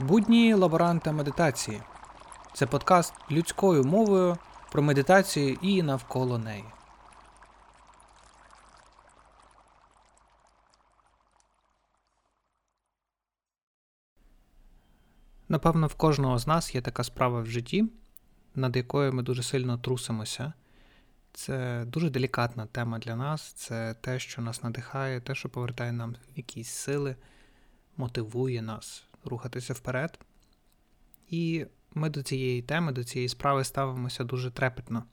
Будні лаборанта медитації. Це подкаст людською мовою про медитацію і навколо неї. Напевно, в кожного з нас є така справа в житті, над якою ми дуже сильно трусимося. Це дуже делікатна тема для нас. Це те, що нас надихає, те, що повертає нам якісь сили, мотивує нас рухатися вперед. І ми до цієї теми, до цієї справи ставимося дуже трепетно.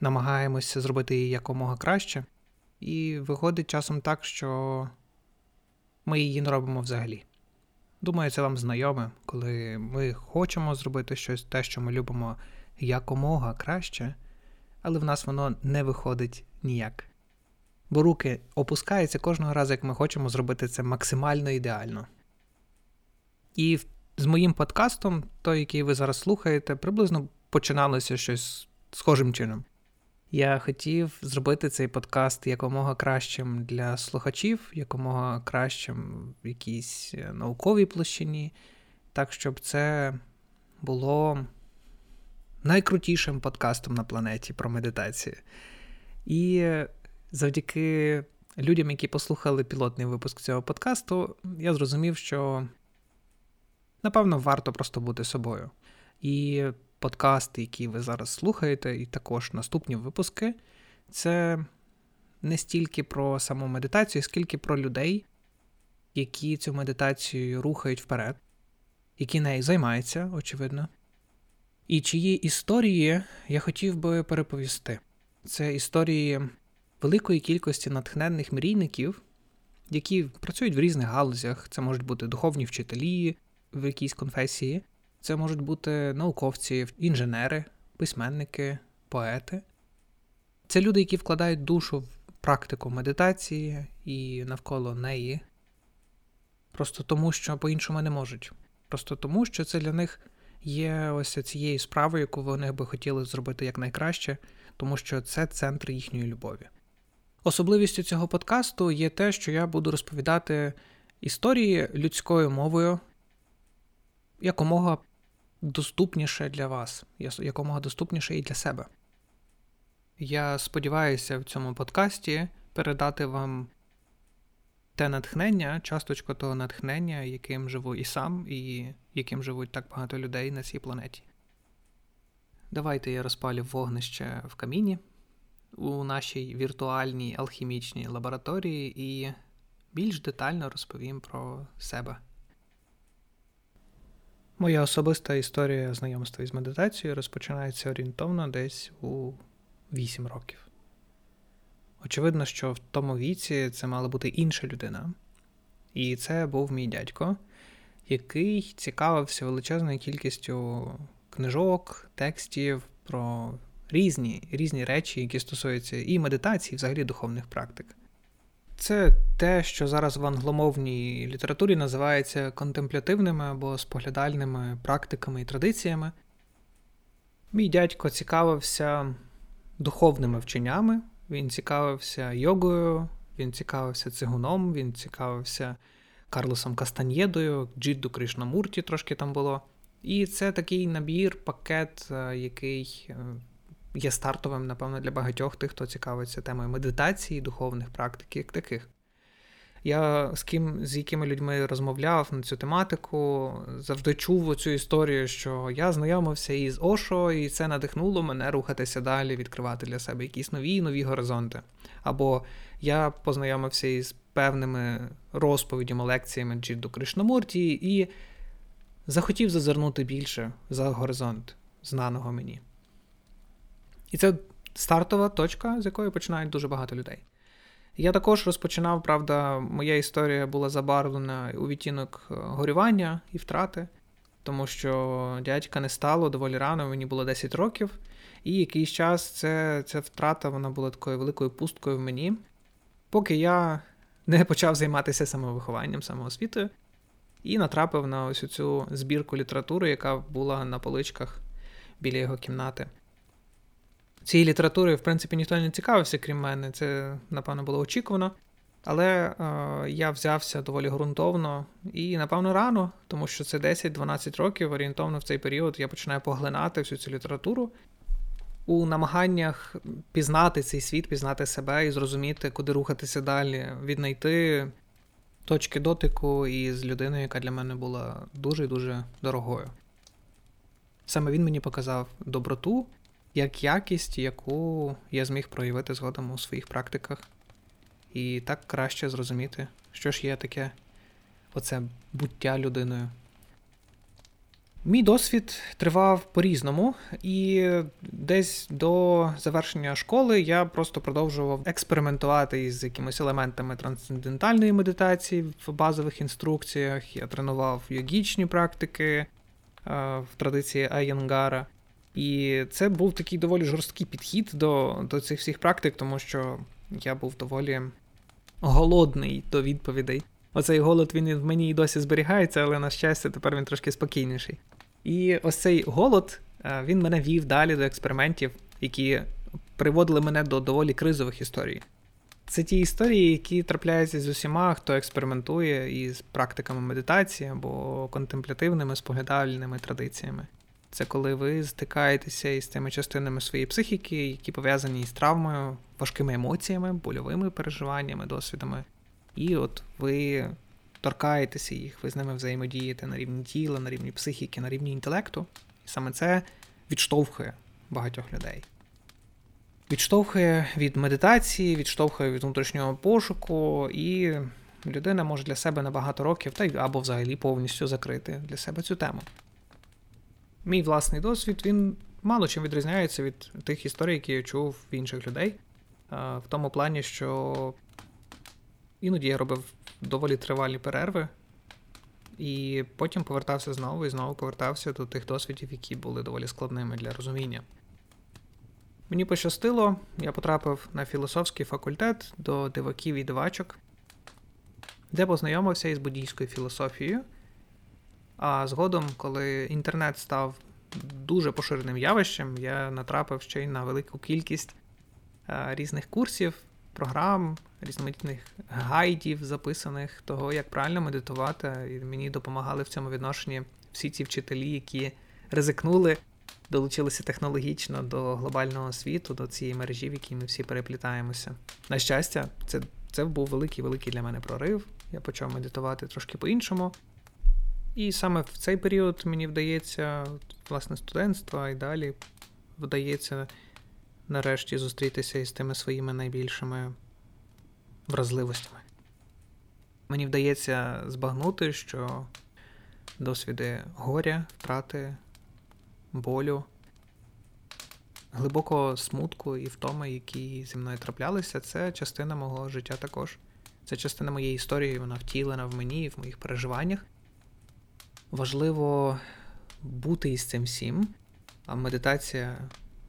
Намагаємося зробити її якомога краще, і виходить часом так, що ми її не робимо взагалі. Думаю, це вам знайоме, коли ми хочемо зробити щось, те, що ми любимо якомога краще, але в нас воно не виходить ніяк. Бо руки опускаються кожного разу, як ми хочемо зробити це максимально ідеально. І з моїм подкастом, той, який ви зараз слухаєте, приблизно починалося щось схожим чином. Я хотів зробити цей подкаст якомога кращим для слухачів, якомога кращим в якійсь е, науковій площині, так, щоб це було найкрутішим подкастом на планеті про медитацію. І завдяки людям, які послухали пілотний випуск цього подкасту, я зрозумів, що напевно варто просто бути собою. І подкасти, які ви зараз слухаєте, і також наступні випуски, це не стільки про саму медитацію, скільки про людей, які цю медитацію рухають вперед, які нею займаються, очевидно. І чиї історії я хотів би переповісти. Це історії великої кількості натхненних мрійників, які працюють в різних галузях. Це можуть бути духовні вчителі в якійсь конфесії, це можуть бути науковці, інженери, письменники, поети. Це люди, які вкладають душу в практику медитації і навколо неї. Просто тому, що по-іншому не можуть. Просто тому, що це для них є ось цією справою, яку вони би хотіли зробити якнайкраще, тому що це центр їхньої любові. Особливістю цього подкасту є те, що я буду розповідати історії людською мовою якомога доступніше для вас, якомога доступніше і для себе. Я сподіваюся в цьому подкасті передати вам те натхнення, часточку того натхнення, яким живу і сам, і яким живуть так багато людей на цій планеті. Давайте я розпалю вогнище в каміні у нашій віртуальній алхімічній лабораторії і більш детально розповім про себе. Моя особиста історія знайомства із медитацією розпочинається орієнтовно десь у 8 років. Очевидно, що в тому віці це мала бути інша людина. І це був мій дядько, який цікавився величезною кількістю книжок, текстів про різні різні речі, які стосуються і медитації, і взагалі духовних практик. Це те, що зараз в англомовній літературі називається контемплятивними або споглядальними практиками і традиціями. Мій дядько цікавився духовними вченнями, він цікавився йогою, він цікавився цигуном, він цікавився Карлосом Кастаньєдою, Джидду Кришнамурті трошки там було. І це такий набір, пакет, е, який е, є стартовим, напевно, для багатьох тих, хто цікавиться темою медитації, духовних практик, як таких. Я з ким з якими людьми розмовляв на цю тематику, завжди чув цю історію, що я знайомився із Ошо, і це надихнуло мене рухатися далі, відкривати для себе якісь нові нові горизонти. Або я познайомився із певними розповідями, лекціями Джідду Кришнамурті і захотів зазирнути більше за горизонт знаного мені. І це стартова точка, з якої починають дуже багато людей. Я також розпочинав, правда, моя історія була забарвлена у відтінок е, горювання і втрати, тому що дядька не стало доволі рано, мені було 10 років, і якийсь час це, ця втрата вона була такою великою пусткою в мені, поки я не почав займатися самовихованням, самоосвітою, і натрапив на ось цю збірку літератури, яка була на поличках біля його кімнати. Цією літературою, в принципі, ніхто не цікавився, крім мене. Це, напевно, було очікувано. Але е, я взявся доволі ґрунтовно і, напевно, рано, тому що це 10-12 років орієнтовно в цей період я починаю поглинати всю цю літературу у намаганнях пізнати цей світ, пізнати себе і зрозуміти, куди рухатися далі, віднайти точки дотику із людиною, яка для мене була дуже дуже дорогою. Саме він мені показав доброту як якість, яку я зміг проявити згодом у своїх практиках, і так краще зрозуміти, що ж є таке оце буття людиною. Мій досвід тривав по-різному, і десь до завершення школи я просто продовжував експериментувати із якимись елементами трансцендентальної медитації в базових інструкціях. Я тренував йогічні практики е, в традиції Айянгара. І це був такий доволі жорсткий підхід до, до цих всіх практик, тому що я був доволі голодний до відповідей. Оцей голод він в мені і досі зберігається, але на щастя, тепер він трошки спокійніший. І ось цей голод е, він мене вів далі до експериментів, які приводили мене до доволі кризових історій. Це ті історії, які трапляються з усіма, хто експериментує із практиками медитації або контемплятивними споглядальними традиціями. Це коли ви стикаєтеся із тими частинами своєї психіки, які пов'язані з травмою, важкими емоціями, больовими переживаннями, досвідами. І от ви торкаєтеся їх, ви з ними взаємодієте на рівні тіла, на рівні психіки, на рівні інтелекту. І саме це відштовхує багатьох людей. Відштовхує від медитації, відштовхує від внутрішнього пошуку, і людина може для себе на багато років, та й або взагалі повністю закрити для себе цю тему. Мій власний досвід він мало чим відрізняється від тих історій, які я чув в інших людей. В тому плані, що іноді я робив доволі тривалі перерви, і потім повертався знову і знову повертався до тих досвідів, які були доволі складними для розуміння. Мені пощастило, я потрапив на філософський факультет до диваків і дивачок, де познайомився із буддійською філософією. А згодом, коли інтернет став дуже поширеним явищем, я натрапив ще й на велику кількість різних курсів, програм, різноманітних гайдів, записаних того, як правильно медитувати. І мені допомагали в цьому відношенні всі ці вчителі, які ризикнули, долучилися технологічно до глобального світу, до цієї мережі, в якій ми всі переплітаємося. На щастя, це, це був великий-великий для мене прорив. Я почав медитувати трошки по-іншому. І саме в цей період мені вдається, власне, студентства і далі вдається нарешті зустрітися із тими своїми найбільшими вразливостями. Мені вдається збагнути, що досвіди горя, втрати, болю, глибокого смутку і втоми, які зі мною траплялися, це частина мого життя також. Це частина моєї історії, вона втілена в мені, і в моїх переживаннях. Важливо бути із цим всім, а медитація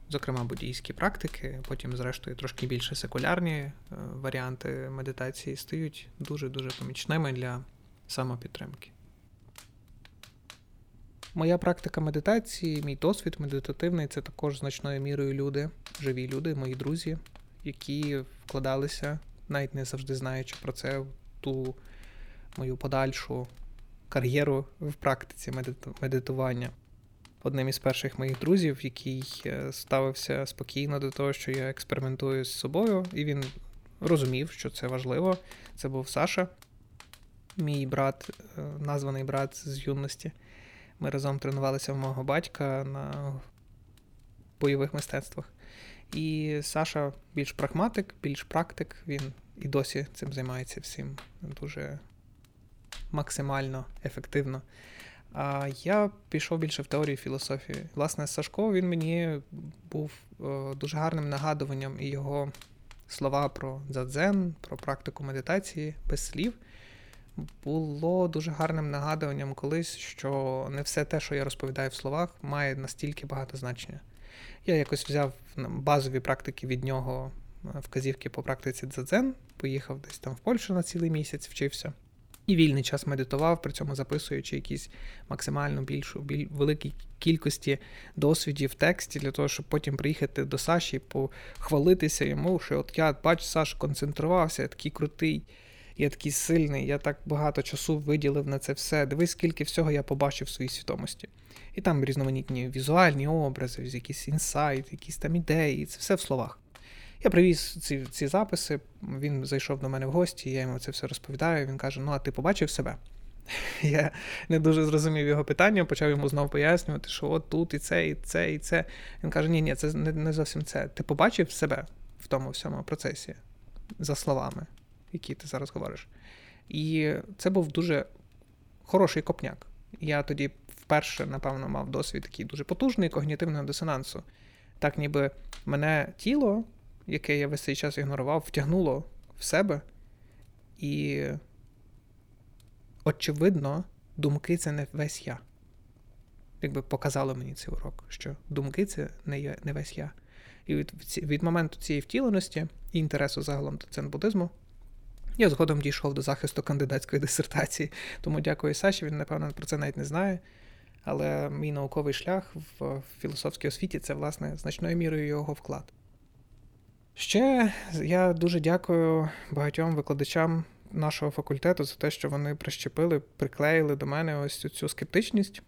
зокрема буддійські практики, потім, зрештою, трошки більше секулярні е, варіанти медитації стають дуже-дуже помічними для самопідтримки. Моя практика медитації, мій досвід медитативний це також значною мірою люди, живі люди, мої друзі, які вкладалися, навіть не завжди знаючи про це, ту мою подальшу кар'єру в практиці медитування одним із перших моїх друзів, який е, ставився спокійно до того, що я експериментую з собою, і він розумів, що це важливо. Це був Саша, мій брат, е, названий брат з юності. Ми разом тренувалися в мого батька на бойових мистецтвах. І Саша більш прагматик, більш практик, він і досі цим займається всім дуже максимально ефективно. А я пішов більше в теорію філософії. Власне, Сашко він мені був е, дуже гарним нагадуванням і його слова про дзадзен, про практику медитації без слів. Було дуже гарним нагадуванням колись, що не все те, що я розповідаю в словах, має настільки багато значення. Я якось взяв базові практики від нього, е, вказівки по практиці дзадзен, поїхав десь там в Польщу на цілий місяць, вчився і вільний час медитував, при цьому записуючи якісь максимально більшу біль, великій кількості досвідів в тексті, для того, щоб потім приїхати до Саші похвалитися йому, що от я бачу, Саш концентрувався, я такий крутий. Я такий сильний, я так багато часу виділив на це все. Дивись, скільки всього я побачив в своїй свідомості. І там різноманітні візуальні образи, якісь інсайт, якісь там ідеї, це все в словах. Я привіз ці ці записи, він зайшов до мене в гості, я йому це все розповідаю. Він каже: Ну, а ти побачив себе? Я не дуже зрозумів його питання, почав йому знову пояснювати, що от тут і це, і це, і це. Він каже: Ні, ні, це не, не зовсім це. Ти побачив себе в тому всьому процесі, за словами, які ти зараз говориш. І це був дуже хороший копняк. Я тоді вперше, напевно, мав досвід такий дуже потужний когнітивного дисонансу. Так, ніби мене тіло, яке я весь цей час ігнорував, втягнуло в себе. І, очевидно, думки це не весь я. Якби показало мені цей урок, що думки це не не весь я. І від від моменту цієї втіленості і інтересу загалом до дзен-буддизму я згодом дійшов до захисту кандидатської дисертації. Тому дякую Саші, він, напевно, про це навіть не знає. Але мій науковий шлях в філософській освіті це, власне, значною мірою його вклад. Ще я дуже дякую багатьом викладачам нашого факультету за те, що вони прищепили, приклеїли до мене ось цю скептичність.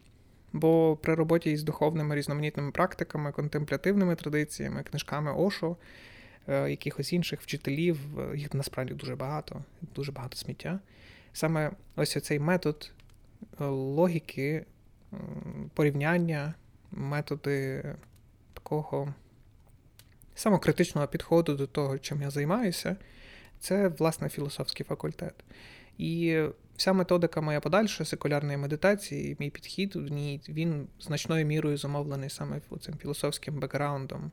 Бо при роботі із духовними різноманітними практиками, контемплятивними традиціями, книжками Ошо, е, якихось інших вчителів, е, їх насправді дуже багато, дуже багато сміття. Саме ось цей метод е, логіки, порівняння, методи такого самокритичного підходу до того, чим я займаюся, це, власне, філософський факультет. І вся методика моя подальша секулярної медитації, мій підхід в ній він значною мірою замовлений саме цим філософським бекграундом,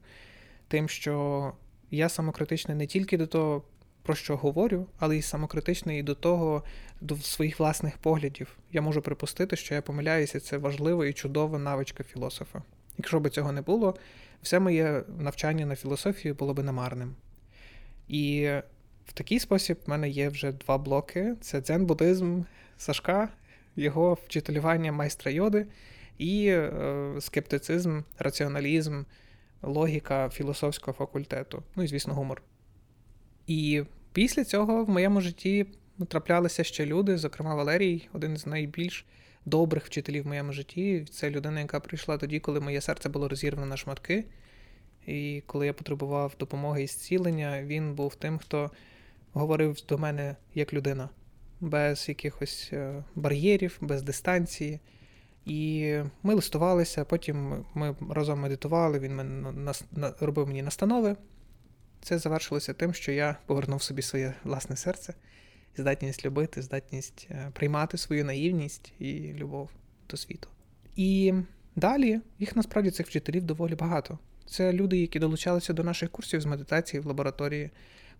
тим, що я самокритичний не тільки до того, про що говорю, але й самокритичний і до того, до своїх власних поглядів. Я можу припустити, що я помиляюся, це важлива і чудова навичка філософа. Якщо б цього не було, все моє навчання на філософію було б намарним. І в такий спосіб в мене є вже два блоки: це дзен-буддизм Сашка, його вчителювання майстра йоди і е, скептицизм, раціоналізм, логіка філософського факультету. Ну і, звісно, гумор. І після цього в моєму житті траплялися ще люди, зокрема Валерій, один з найбільш добрих вчителів в моєму житті. Це людина, яка прийшла тоді, коли моє серце було розірвано на шматки. І коли я потребував допомоги і зцілення, він був тим, хто говорив до мене як людина, без якихось е, бар'єрів, без дистанції. І ми листувалися, потім ми разом медитували, він мене робив мені настанови. Це завершилося тим, що я повернув собі своє власне серце, здатність любити, здатність е, приймати свою наївність і любов до світу. І далі їх насправді цих вчителів доволі багато. Це люди, які долучалися до наших курсів з медитації в лабораторії.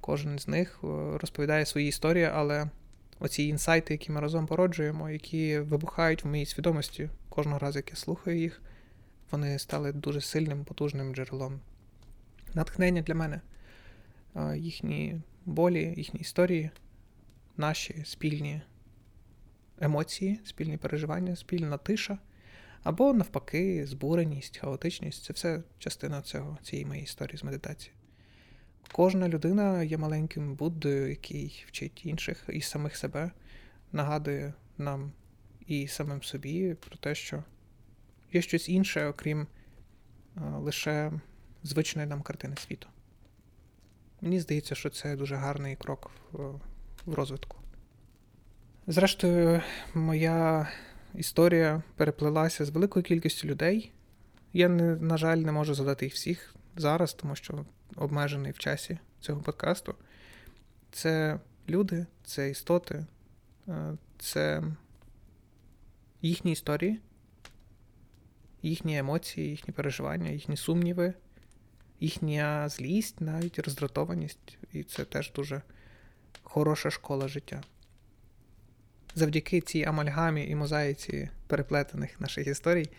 Кожен з них е, розповідає свої історії, але оці інсайти, які ми разом породжуємо, які вибухають в моїй свідомості кожного разу, як я слухаю їх, вони стали дуже сильним, потужним джерелом натхнення для мене. Їхні болі, їхні історії, наші спільні емоції, спільні переживання, спільна тиша. Або, навпаки, збуреність, хаотичність це все частина цього, цієї моєї історії з медитації. Кожна людина є маленьким Буддою, який вчить інших і самих себе, нагадує нам і самим собі про те, що є щось інше, окрім лише звичної нам картини світу. Мені здається, що це дуже гарний крок в, в розвитку. Зрештою, моя історія переплилася з великою кількістю людей. Я, на жаль, не можу задати їх всіх зараз, тому що обмежений в часі цього подкасту. Це люди, це істоти, е, це їхні історії, їхні емоції, їхні переживання, їхні сумніви, їхня злість, навіть роздратованість. І це теж дуже хороша школа життя. Завдяки цій амальгамі і мозаїці переплетених наших історій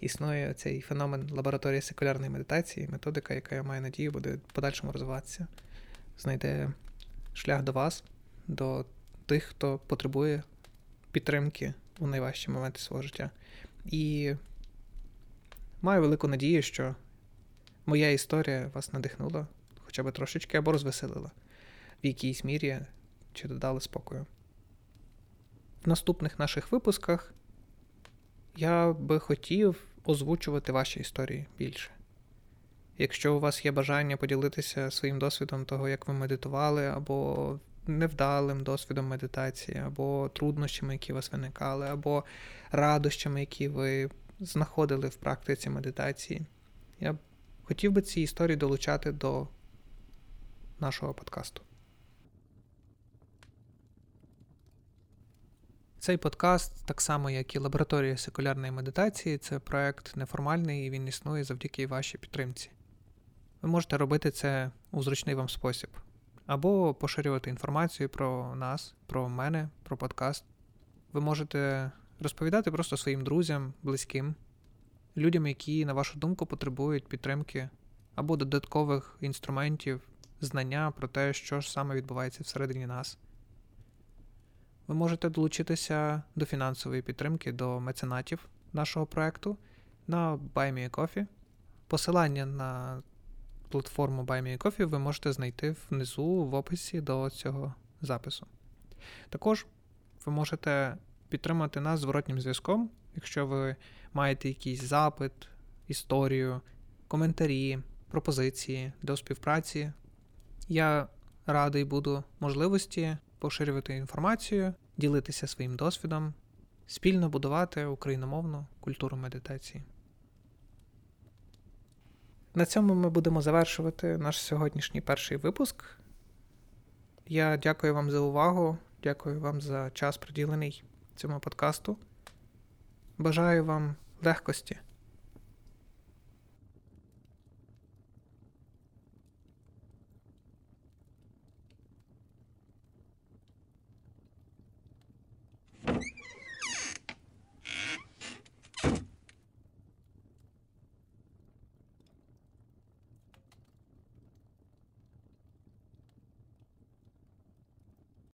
існує цей феномен лабораторії секулярної медитації, методика, яка я маю надію, буде в подальшому розвиватися, знайде шлях до вас, до тих, хто потребує підтримки у найважчі моменти свого життя. І маю велику надію, що моя історія вас надихнула хоча б трошечки або розвеселила в якійсь мірі чи додали спокою. В наступних наших випусках я би хотів озвучувати ваші історії більше. Якщо у вас є бажання поділитися своїм досвідом того, як ви медитували, або невдалим досвідом медитації, або труднощами, які у вас виникали, або радощами, які ви знаходили в практиці медитації, я хотів би ці історії долучати до нашого подкасту. Цей подкаст, так само як і лабораторія секулярної медитації, це проект неформальний і він існує завдяки вашій підтримці. Ви можете робити це у зручний вам спосіб, або поширювати інформацію про нас, про мене, про подкаст. Ви можете розповідати просто своїм друзям, близьким, людям, які, на вашу думку, потребують підтримки або додаткових інструментів, знання про те, що ж саме відбувається всередині нас. Ви можете долучитися до фінансової підтримки до меценатів нашого проекту на BuyMeACoffee. Посилання на платформу BuyMeACoffee ви можете знайти внизу в описі до цього запису. Також ви можете підтримати нас зворотнім зв'язком, якщо ви маєте якийсь запит, історію, коментарі, пропозиції до співпраці. Я радий буду можливості поширювати інформацію, ділитися своїм досвідом, спільно будувати україномовну культуру медитації. На цьому ми будемо завершувати наш сьогоднішній перший випуск. Я дякую вам за увагу, дякую вам за час приділений цьому подкасту. Бажаю вам легкості